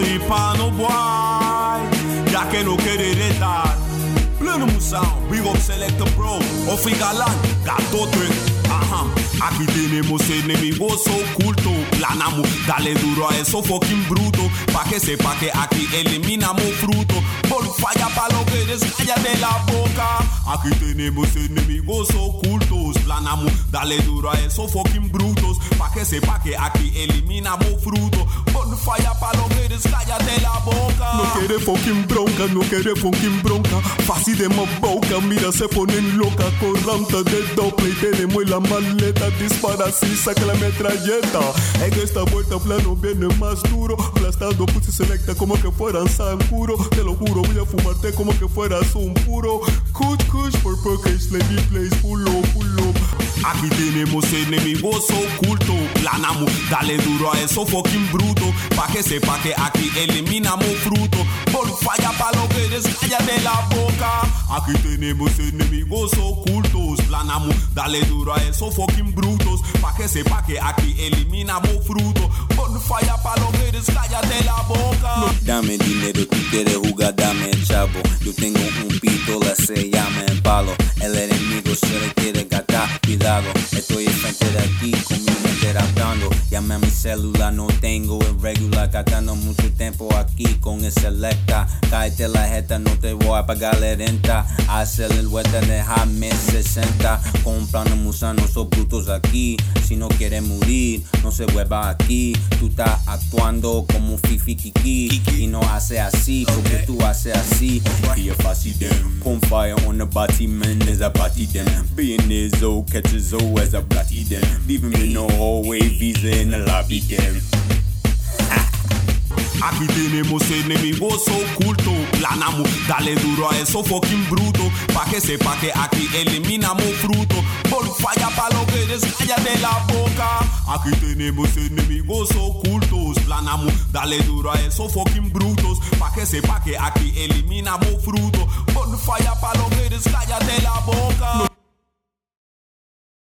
no boy, ya que no quiere retar. Pleno musão, big up selector pro, Ofi ajá. Aquí tenemos enemigos ocultos, planamos, dale duro a eso fucking bruto, pa' que sepa que aquí eliminamos fruto. Por falla pa' lo que eres, cállate la boca. Aquí tenemos enemigos ocultos, planamos, dale duro a esos fucking brutos, pa' que sepa que aquí eliminamos fruto. Por falla pa' lo que eres, cállate la boca. No quiere fucking bronca, no quiere fucking bronca. Fácil de más boca, mira, se ponen loca. Corranta de doble y tenemos la maleta. Dispara así, saca la metralleta. En esta vuelta plano viene más duro. Aplastando pussy selecta como que fueran Sankuro. Te lo juro, voy a fumarte como que fueras un puro. Kuch, kuch, por Perkins, Lady Place, pull up, pull up. Aquí tenemos enemigos ocultos, dale duro a eso fucking bruto, pa' que sepa que aquí eliminamos fruto. Por falla pa' lo que eres, cállate la boca. Aquí tenemos enemigos ocultos, planamos, dale duro a esos fucking brutos, pa' que sepa que aquí eliminamos fruto. Por falla pa' lo que eres, cállate la boca. Dame dinero, tú quieres jugar, dame chavo. Yo tengo un pistola, se llama el palo. El enemigo se le quiere gatar, cuidado. Estoy enfrente de aquí Llame a mi celular, no tengo el regular. Gastando mucho tiempo aquí con el selecta. Cállate la jeta, no te voy a pagar la renta. Hacer el vuelta, déjame 60. Comprando musanos, son brutos aquí. Si no quiere morir, no se vuelva aquí. Tú estás actuando como fifi kiki. Y no hace así, porque tú haces así. Y es fácil dem. Con fire on the body, man, there's a body dem. Being his old catches O as a bratty dem. Leave him in no hallway, visa in the lobby dem. Aquí tenemos enemigos ocultos, planamos, dale duro a eso fucking bruto, pa' que sepa que aquí eliminamos fruto. Por falla pa' lo que eres, cállate la boca. Aquí tenemos enemigos ocultos, planamos, dale duro a esos fucking brutos, pa' que sepa que aquí eliminamos fruto. Por falla pa' lo que eres, cállate la boca.